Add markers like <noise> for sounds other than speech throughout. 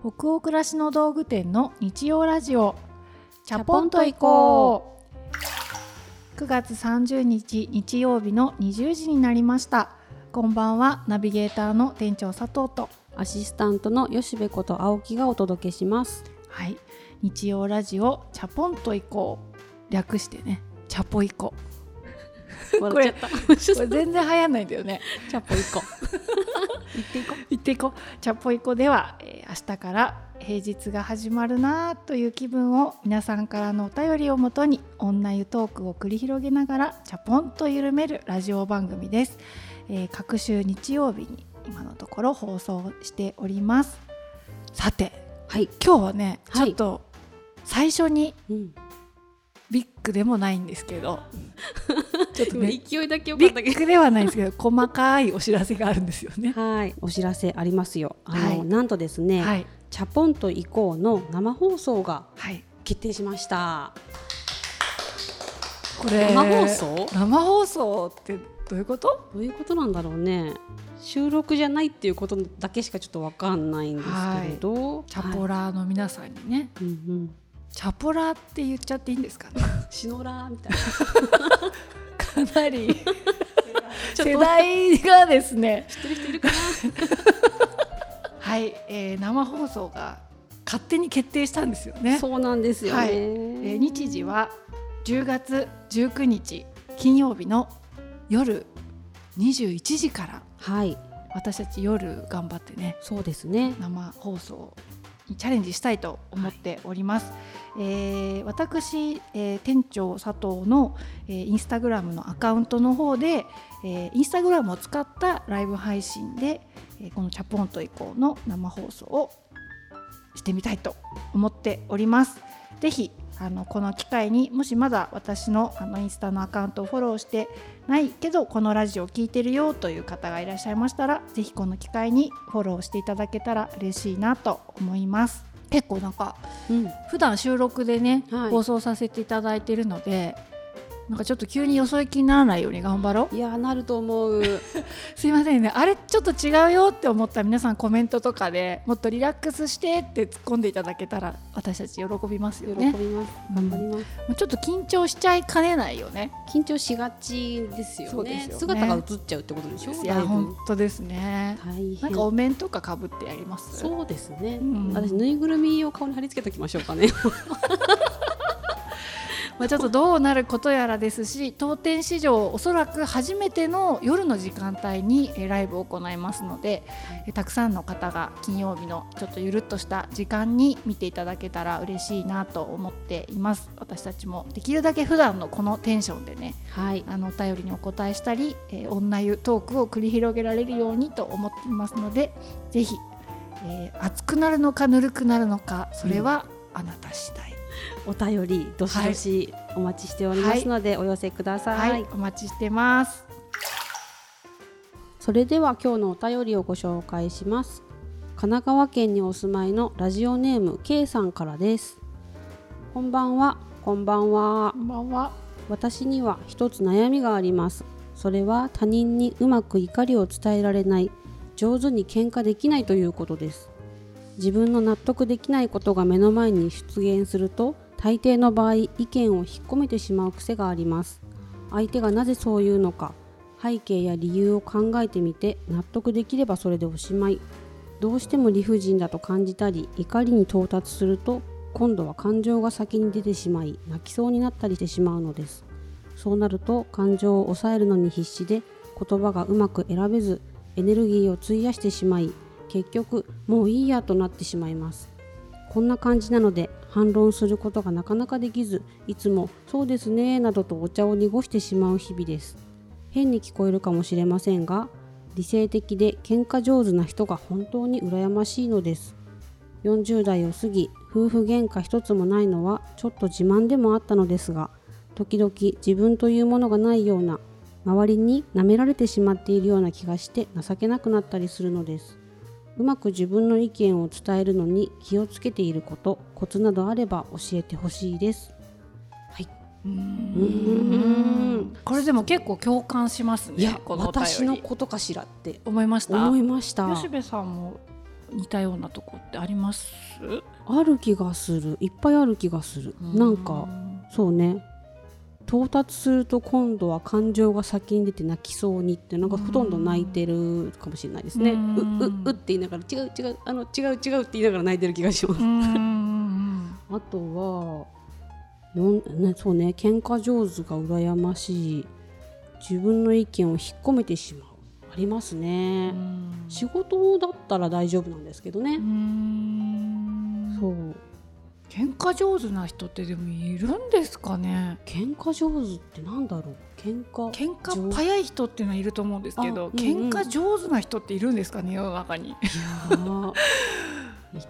北欧暮らしの道具店の日曜ラジオ。チャポンと行こう。9月30日日曜日の20時になりました。こんばんはナビゲーターの店長佐藤と。アシスタントの吉部こと青木がお届けします。はい。日曜ラジオチャポンと行こう。略してねチャポ行こう <laughs> 笑っちゃった。これ全然流行んないんだよね。チャポ行こう行っていこ行っていこう。チャポイコでは、えー、明日から平日が始まるなという気分を皆さんからのお便りをもとに女湯トークを繰り広げながらチャポンと緩めるラジオ番組です、えー、各週日曜日に今のところ放送しております。さてうはい、今日はねちはい。ょっと最初にうん、ビッグでもないんですけど。ちょっとね。勢いだけよかビったけッグではないんですけど細かいお知らせがあるんですよね。どはいお知らせありますよ。あの、はい。なんとですね、はい。チャポンと行こうの生放送がはい。決定しました。これ生放送？生放送ってどういうこと？どういうことなんだろうね。収録じゃないっていうことだけしかちょっとわかんないんですけれど、チャポラ、ラーの皆さんにね、うんうん、チャポラーって言っちゃっていいんですかね？<laughs> シノラーみたいな。<laughs> かなり。<laughs> 世代がですね。知ってる人いるかな？はい、えー生放送が勝手に決定したんですよね、そうなんですよね、はい。えー日時は10月19日金曜日の夜21時から。はい。私たち夜頑張ってねそうですね。生放送にチャレンジしたいと思っております。えー私、えー店長佐藤の、えーインスタグラムのアカウントの方で、えーインスタグラムを使ったライブ配信で、えーこのチャポンと以降の生放送をしてみたいと思っております。ぜひあのこの機会にもしまだ私のあのインスタのアカウントをフォローしてないけどこのラジオを聞いてるよという方がいらっしゃいましたらぜひこの機会にフォローしていただけたら嬉しいなと思います。結構なんかうん。普段収録でね、はい。放送させていただいているのでなんかちょっと急によそ行きにならないように頑張ろう。いやーなると思う。<laughs> すいませんね。あれちょっと違うよって思った皆さんコメントとかでもっとリラックスしてって突っ込んでいただけたら私たち喜びますよ喜ねびます頑張ります、もうちょっと緊張しちゃいかねないよね。緊張しがちですよね。ね。姿が映っちゃうってことでしょ？いやだいぶ。本当ですね。なんかお面とかかぶってやります。そうですね、うん。私ぬいぐるみを顔に貼り付けときましょうかね <laughs> まあ、ちょっとどうなることやらですし当店史上おそらく初めての夜の時間帯にえーライブを行いますので、えーたくさんの方が金曜日のちょっとゆるっとした時間に見ていただけたら嬉しいなと思っています。私たちもできるだけ普段のこのテンションでねはい。あのお便りにお答えしたり、えー女湯トークを繰り広げられるようにと思っていますのでぜひ、えー熱くなるのかぬるくなるのかそれはあなた次第、お便りどしどしお待ちしておりますので、お寄せください、はい、お待ちしてます。それでは今日のお便りをご紹介します。神奈川県にお住まいのラジオネーム K さんからです。こんばんは。こんばんは。こんばんは。私には一つ悩みがあります。それは他人にうまく怒りを伝えられない。上手に喧嘩できないということです自分の納得できないことが目の前に出現すると大抵の場合意見を引っ込めてしまう癖があります。相手がなぜそう言うのか背景や理由を考えてみて納得できればそれでおしまい。どうしても理不尽だと感じたり怒りに到達すると今度は感情が先に出てしまい泣きそうになったりしてしまうのです。そうなると感情を抑えるのに必死で言葉がうまく選べずエネルギーを費やしてしまい結局もういいやとなってしまいます。こんな感じなので反論することがなかなかできずいつも「そうですね」などとお茶を濁してしまう日々です。変に聞こえるかもしれませんが理性的で喧嘩上手な人が本当に羨ましいのです。40代を過ぎ夫婦喧嘩一つもないのはちょっと自慢でもあったのですが時々自分というものがないような周りに舐められてしまっているような気がして情けなくなったりするのです。うまく自分の意見を伝えるのに気をつけていることコツなどあれば教えてほしいです。はい。うん。ん。これでも結構共感しますねいや私のことかしらって。思いました？思いました。吉部さんも似たようなとこってあります？ある気がする。いっぱいある気がする。なんかそうね到達すると今度は感情が先に出て泣きそうにってなんかほとんど泣いてるかもしれないですね。うううって言いながら違う違うあの違う違うって言いながら泣いてる気がします。<laughs> あとはのねそうね喧嘩上手が羨ましい。自分の意見を引っ込めてしまう。ありますね。仕事だったら大丈夫なんですけどね。そう喧嘩上手な人ってでもいるんですかね？喧嘩上手ってなんだろう？喧嘩喧嘩早い人っていうのはいると思うんですけど、うんうん、喧嘩上手な人っているんですかね？世の中に。い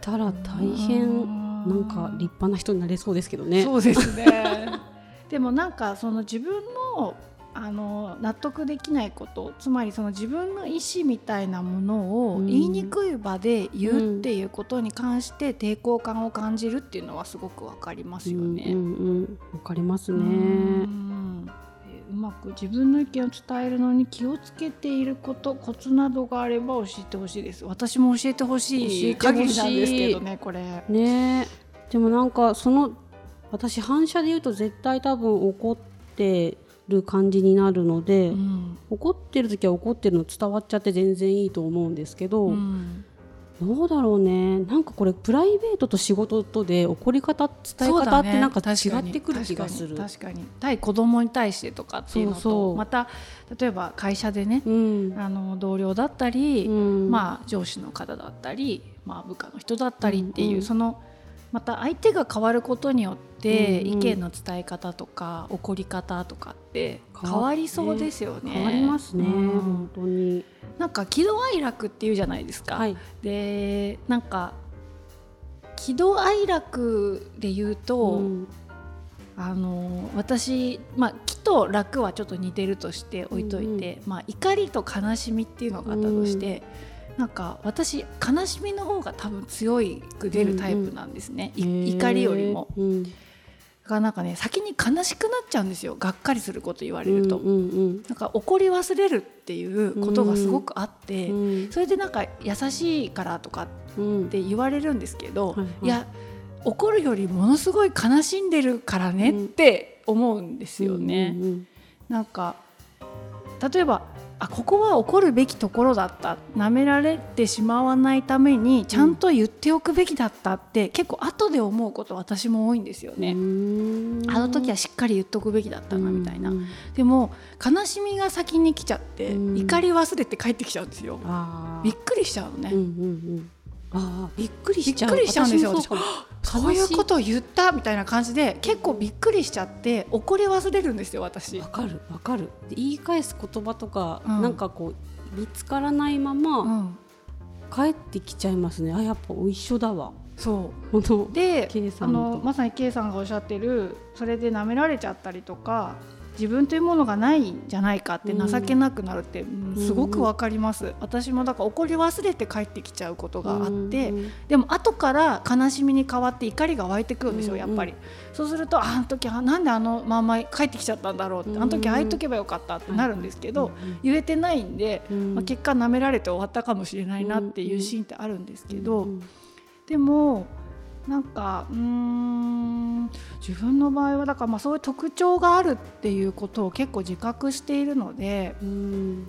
たら大変なんか立派な人になれそうですけどね。そうですね。でもなんかその自分のあの納得できないことつまりその自分の意思みたいなものを言いにくい場で言うっていうことに関して抵抗感を感じるっていうのはすごくわかりますよね。わ、うんうん、かりますね。うまく自分の意見を伝えるのに気をつけていることコツなどがあれば教えてほしいです。私も教えてほしい限りなんですけどねこれ。ね。でもなんかその私反射で言うと絶対多分怒ってる感じになるので、うん、怒ってる時は怒ってるの伝わっちゃって全然いいと思うんですけど、うん、どうだろうね。なんかこれプライベートと仕事とで怒り方伝え方ってなんか違ってくる気がする。確かに。対子供に対してとかっていうのとまた例えば会社でね、うん、あの同僚だったり、まあ、上司の方だったり、まあ、部下の人だったりっていう、そのまた相手が変わることによって意見の伝え方とか怒り方とかって変わりそうですよね。変わりますね、うん、本当に。なんか喜怒哀楽っていうじゃないですか。はい、でなんか喜怒哀楽で言うと、うん、あの私、まあ、喜と楽はちょっと似てるとして置いといて、うんうん、まあ、怒りと悲しみっていうのがあったとして。うんなんか私悲しみの方が多分強いく出るタイプなんですね、うんうん、怒りよりも。うん、だからなんかね先に悲しくなっちゃうんですよ。がっかりすること言われると、うんうんうん、なんか怒り忘れるっていうことがすごくあって、うん、それでなんか優しいからとかって言われるんですけど、うん、い。や怒るよりものすごい悲しんでるからねって思うんですよね。うんうんうん、なんか例えばあここは怒るべきところだったなめられてしまわないためにちゃんと言っておくべきだったって、うん、結構後で思うこと私も多いんですよね。あの時はしっかり言っとくべきだったなみたいな。でも悲しみが先に来ちゃって怒り忘れて帰ってきちゃうんですよ。びっくりしちゃうのね。うんうんうんあびっくりしちゃうびっくりしちゃうんですよそういうことを言ったみたいな感じで結構びっくりしちゃって怒り忘れるんですよ私。わかるわかる。言い返す言葉とか、うん、なんかこう見つからないまま、うん、帰ってきちゃいますね。あやっぱ一緒だわ。そう。であのまさに K さんがおっしゃってるそれで舐められちゃったりとか自分というものがないんじゃないかって情けなくなるって、すごくわかります、私もだから怒り忘れて帰ってきちゃうことがあって、でも後から悲しみに変わって怒りが湧いてくるんですよやっぱり、そうするとあの時あなんであのまま帰ってきちゃったんだろうって、あの時あいとけばよかったってなるんですけど、言えてないんで、まあ、結果舐められて終わったかもしれないなっていうシーンってあるんですけど、でもなんかうん自分の場合はだからまあそういう特徴があるっていうことを結構自覚しているのでうん。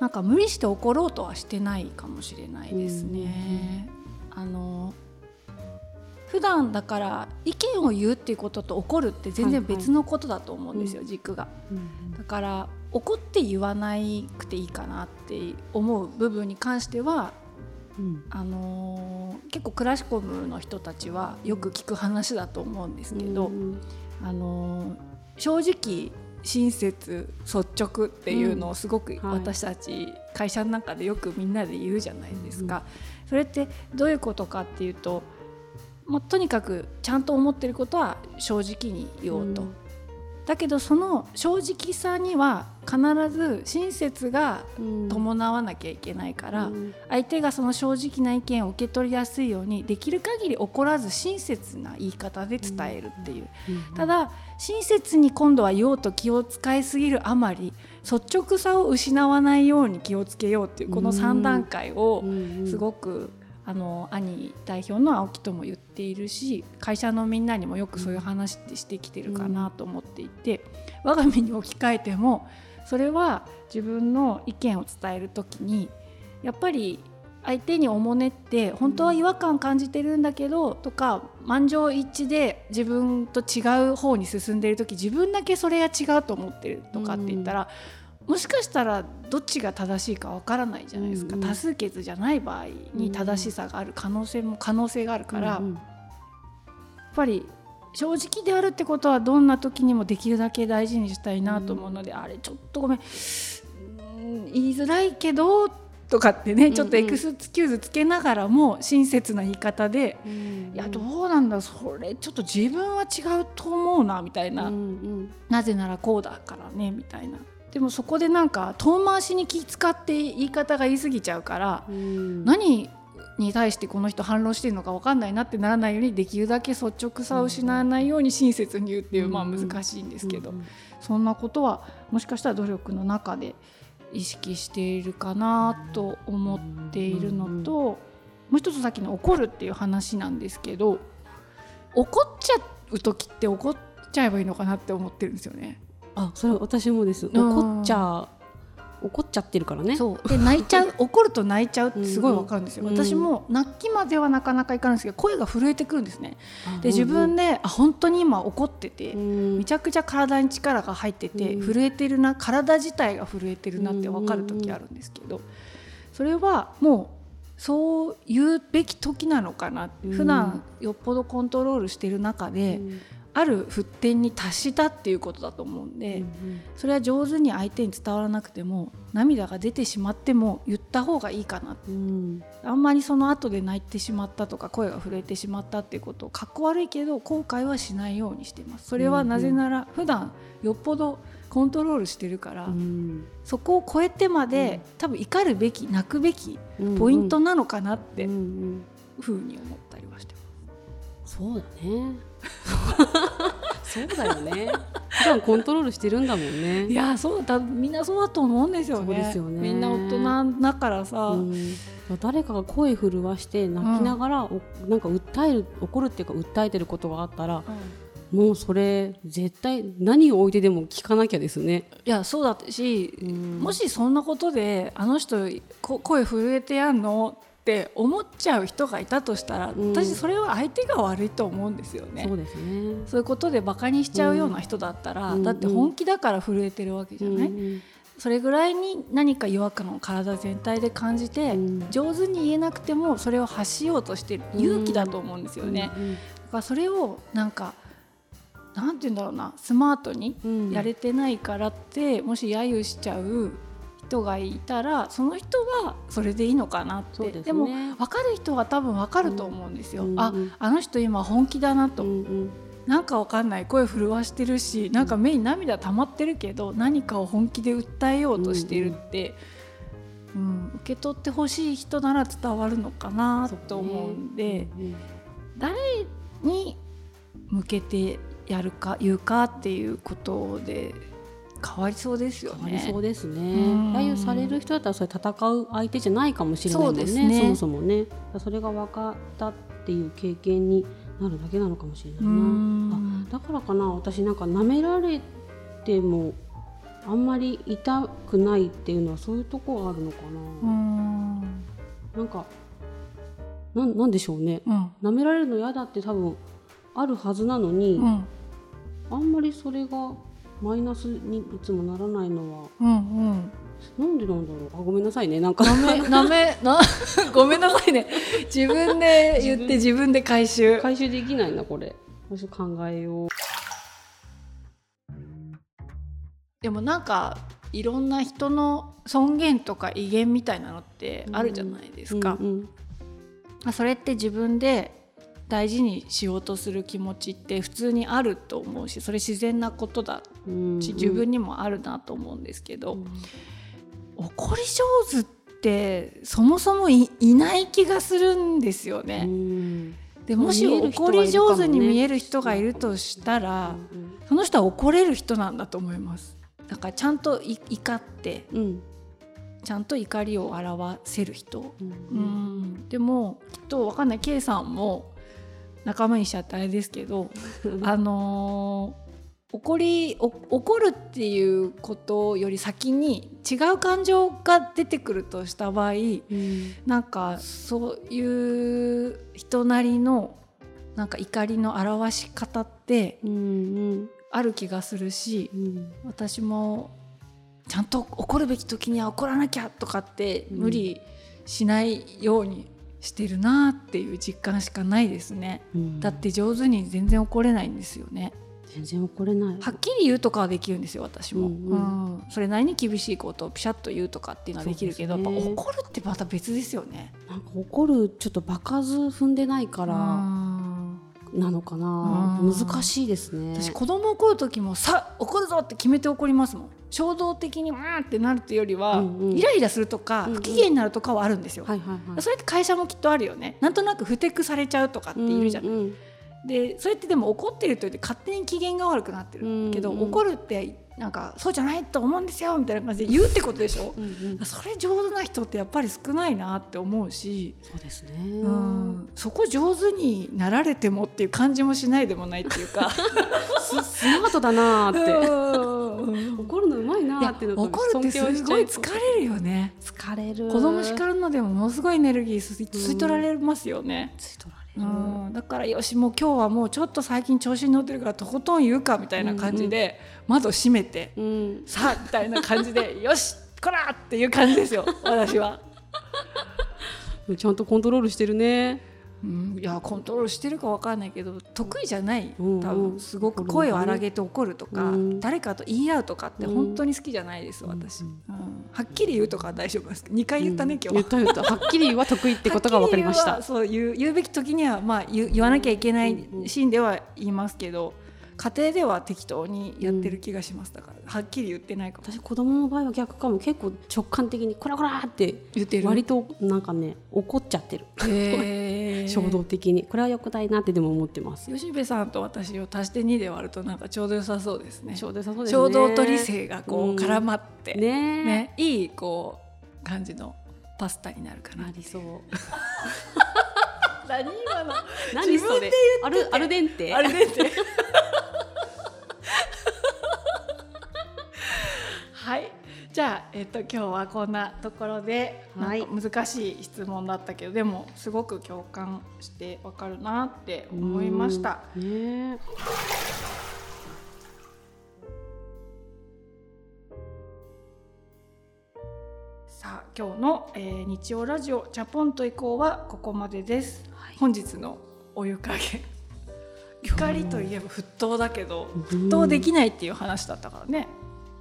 なんか無理して怒ろうとはしてないかもしれないですね。あの普段だから意見を言うっていうことと怒るって全然別のことだと思うんですよ、軸が、だから怒って言わなくていいかなって思う部分に関してはうん、あのー、結構クラシコムの人たちはよく聞く話だと思うんですけど、うん、あのー、正直親切率直っていうのをすごく私たち会社の中でよくみんなで言うじゃないですか。それってどういうことかっていうと、まあ、とにかくちゃんと思ってることは正直に言おうと。だけどその正直さには必ず親切がうん伴わなきゃいけないから、うん。相手がその正直な意見を受け取りやすいようにできる限り怒らず親切な言い方で伝えるっていう、うん。ただ親切に今度は言おうと気を使いすぎるあまり率直さを失わないように気をつけようっていうこの3段階をすごく、あの兄代表の青木とも言っているし会社のみんなにもよくそういう話ってしてきてるかなと思っていて、我が身に置き換えてもそれは自分の意見を伝える時にやっぱり相手におもねって本当は違和感感じてるんだけどとか満場一致で自分と違う方に進んでる時自分だけそれが違うと思ってるとかって言ったら、もしかしたらどっちが正しいかわからないじゃないですか、うんうん。多数決じゃない場合に正しさがある可能性も可能性があるから、うんやっぱり正直であるってことはどんな時にもできるだけ大事にしたいなと思うので、あれちょっとごめん。言いづらいけどとかってね、んちょっとエクスキューズつけながらも親切な言い方で、うん。いやどうなんだそれちょっと自分は違うと思うなみたいな、うんうん。なぜならこうだからねみたいな。でもそこでなんか遠回しに気使って言い方が言い過ぎちゃうから、うん。何に対してこの人反論してるのか分かんないなってならないようにできるだけ率直さを失わないように親切に言うっていう、うん。まあ難しいんですけど、うんそんなことはもしかしたら努力の中で意識しているかなと思っているのと、もう一つさっきの怒るっていう話なんですけど怒っちゃう時って怒っちゃえばいいのかなって思ってるんですよね。あそれは私もです。うん怒っちゃ怒っちゃってるからね。そう。で泣いちゃう <laughs> 怒ると泣いちゃうってすごいわかるんですよ、うん。うん私も泣きまではなかなかいかないんですけど声が震えてくるんですね。あで自分で、あ本当に今怒ってて、うん。めちゃくちゃ体に力が入ってて、うん。震えてるな体自体が震えてるなって分かる時あるんですけど、それはもうそう言うべき時なのかな。うん。普段よっぽどコントロールしてる中で、うんある沸点に達したっていうことだと思うんで、うんそれは上手に相手に伝わらなくても涙が出てしまっても言った方がいいかなうん。あんまりその後で泣いてしまったとか声が震えてしまったっていうことをかっこ悪いけど後悔はしないようにしてます。それはなぜなら普段よっぽどコントロールしてるから、うん。そこを超えてまで、多分怒るべき泣くべきポイントなのかなってうんうん。ふうに思ったりはしてます。そうだね <laughs> そうだよね。普段コントロールしてるんだもんね。いやそうだみんなそうだと思うんですよね。そうですよね。みんな大人だからさ、うん。誰かが声震わして泣きながら、おなんか訴える怒るっていうか訴えてることがあったらもうそれ絶対何を置いてでも聞かなきゃですね。いやそうだし、うん。もしそんなことであの人こ声震えてやんのって思っちゃう人がいたとしたら、うん。私それは相手が悪いと思うんですよね。そうですね。そういうことでバカにしちゃうような人だったら、うんだって本気だから震えてるわけじゃない、うんそれぐらいに何か違和感を体全体で感じて、うん。上手に言えなくてもそれを発しようとしてる勇気だと思うんですよね、うん。だからそれをなんかなんて言うんだろうなスマートにうん。やれてないからって、もし揶揄しちゃう人がいたらその人はそれでいいのかなって。ですね。も分かる人は多分分かると思うんですよ。あうんうん。あの人今本気だなと、うんうん。なんかわかんない。声震わしてるしなんか目に涙溜まってるけど何かを本気で訴えようとしてるって、うん。受け取ってほしい人なら伝わるのかなと思うんで、うん。誰に向けてやるか言うかっていうことで変わりそうですよ変わりね。そうですね。うん揶揄される人だったらそれ戦う相手じゃないかもしれないもんね。そうですねそもそもね。それが分かったっていう経験になるだけなのかもしれないうな。んあだからかな私なんか舐められてもあんまり痛くないっていうのはそういうとこがあるのかうな。んなんかなんなんでしょうね。うん舐められるの嫌だって多分あるはずなのに、うんあんまりそれがマイナスにいつもならないのは。うんうん。なんでなんだろう？あごめんなさいね。なんか。なめなめな <laughs> ごめんなさいね。自分で言って自分。で回収。回収できないなこれ。私考えよう。でもなんかいろんな人の尊厳とか威厳みたいなのってあるじゃないですか、うん。まあそれって自分で大事にしようとする気持ちって普通にあると思うしそれ自然なことだうんし自分にもあるなと思うんですけど、うん。怒り上手ってそもそもいいない気がするんですようね。ん。でもし怒り上手に見える人がいるとしたら、その人は怒れる人なんだと思います。だからちゃんとい怒ってうん。ちゃんと怒りを表せる人。うん。うん、でもきっとわかんない。K さんも仲間にしちゃってあれですけど <laughs> あのー怒りお怒るっていうことより先に違う感情が出てくるとした場合うん。なんかそういう人なりのなんか怒りの表し方ってうんある気がするしうん。私もちゃんと怒るべき時には怒らなきゃとかって無理しないようにしてるなっていう実感しかないですね。うん。だって上手に全然怒れないんですよね。全然怒れない。はっきり言うとかはできるんですよ私も、ううん。ん。それなりに厳しいことをピシャッと言うとかっていうのはできるけど、ね。やっぱ怒るってまた別ですよね。なんか怒るちょっと場数踏んでないからうん。なのかな。うん。難しいですね。私子供怒る時もさ怒るぞって決めて怒りますもん衝動的にわーってなるっていうよりは、うんうん。イライラするとかうんうん。不機嫌になるとかはあるんですよ、はいはいはい。それって会社もきっとあるよね。なんとなくふてくされちゃうとかっているじゃない、うんうん。でそれってでも怒ってると言って勝手に機嫌が悪くなってるけど、うんうん。怒るってなんかそうじゃないと思うんですよみたいな感じで言うってことでしょ、うんうん。それ上手な人ってやっぱり少ないなって思うし、そうですね。うん、そこ上手になられてもっていう感じもしないでもないっていうか。<laughs> ススマートだなーって。うん。怒るのうまいなって怒るってすごい疲れるよね。疲れる。子供叱るのでもものすごいエネルギー吸い取られますよね、つい取られうるん、だからよしもう今日はもうちょっと最近調子に乗ってるからとことん言うかみたいな感じで、窓閉めてうん。さあみたいな感じで <laughs> よしこらっていう感じですよ私は、<laughs> ちゃんとコントロールしてるねうん、いやコントロールしてるかわかんないけど得意じゃない多うん。うん。分。すごく声を荒げて怒るとか、うん。誰かと言い合うとかって本当に好きじゃないです私、ううん。んはっきり言うとかは大丈夫です。2回言ったね、今日。は言った言った。はっきりは得意ってことが分かりました。そう言う言うべき時にはまあ言う言わなきゃいけないシーンでは言いますけど家庭では適当にやってる気がします。だからはっきり言ってないかも。私子供の場合は逆かも結構直感的にこらこらって言ってる割となんかね怒っちゃってる。へー。<laughs> 衝動的に。これは良くないなってでも思ってます。吉部さんと私を足して2で割るとなんかちょうど良さそうですね。衝動そうですね。衝動と理性がこううん。絡まって、ね。ね。いいこう感じのパスタになるかななりそう。<laughs> 何今の？何それ？アルアルデンテ？あれでってゃあ、えっと、今日はこんなところで、はい。難しい質問だったけどでもすごく共感してわかるなって思いました。さあ今日の、えー日曜ラジオチャポンと以降はここまでです、はい。本日のお湯加減怒りといえば沸騰だけどうん。沸騰できないっていう話だったからね、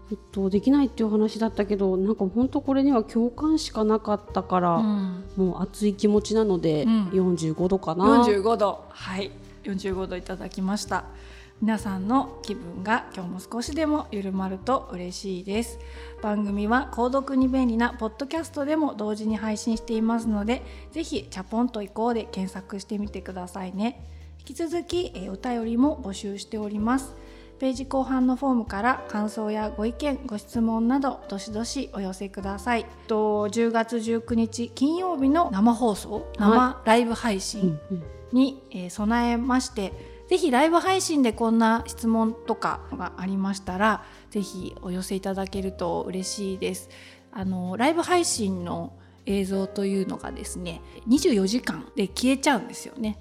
沸騰できないっていう話だったけどなんか本当これには共感しかなかったから、うん。もう熱い気持ちなので、うん。45度かな。45度。はい。45度いただきました。皆さんの気分が今日も少しでも緩まると嬉しいです。番組は購読に便利なポッドキャストでも同時に配信していますのでぜひチャポンと行こうで検索してみてくださいね。引き続き、えーお便りも募集しておりますページ後半のフォームから感想やご意見ご質問などどしどしお寄せください。と10月19日金曜日の生放送生ライブ配信、に、えー備えましてぜひライブ配信でこんな質問とかがありましたらぜひお寄せいただけると嬉しいです。あのライブ配信の映像というのがですね24時間で消えちゃうんですよね。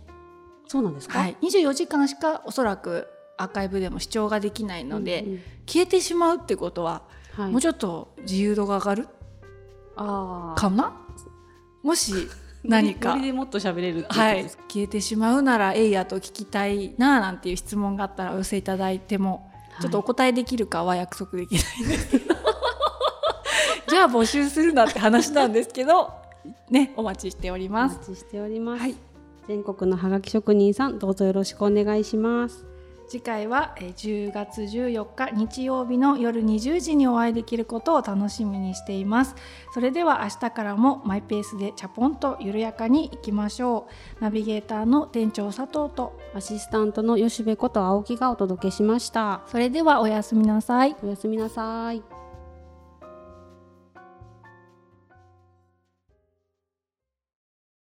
そうなんですか、はい、24時間しかおそらくアーカイブでも視聴ができないので、うんうん。消えてしまうってことは、はい、もうちょっと自由度が上がる？かな？もし <laughs> 何か。でもっと喋れるはい。消えてしまうならえいやと聞きたいななんていう質問があったらお寄せいただいても、はい。ちょっとお答えできるかは約束できないんですけど。<laughs> じゃあ募集するなって話なんですけどねお待ちしておりおます。待ちしております、はい、全国のハガキ職人さんどうぞよろしくお願いします次回はえー10月14日日曜日の夜20時にお会いできることを楽しみにしています。それでは明日からもマイペースでチャポンと緩やかにいきましょう。ナビゲーターの店長佐藤とアシスタントの吉部こと青木がお届けしました。それではおやすみなさい。おやすみなさい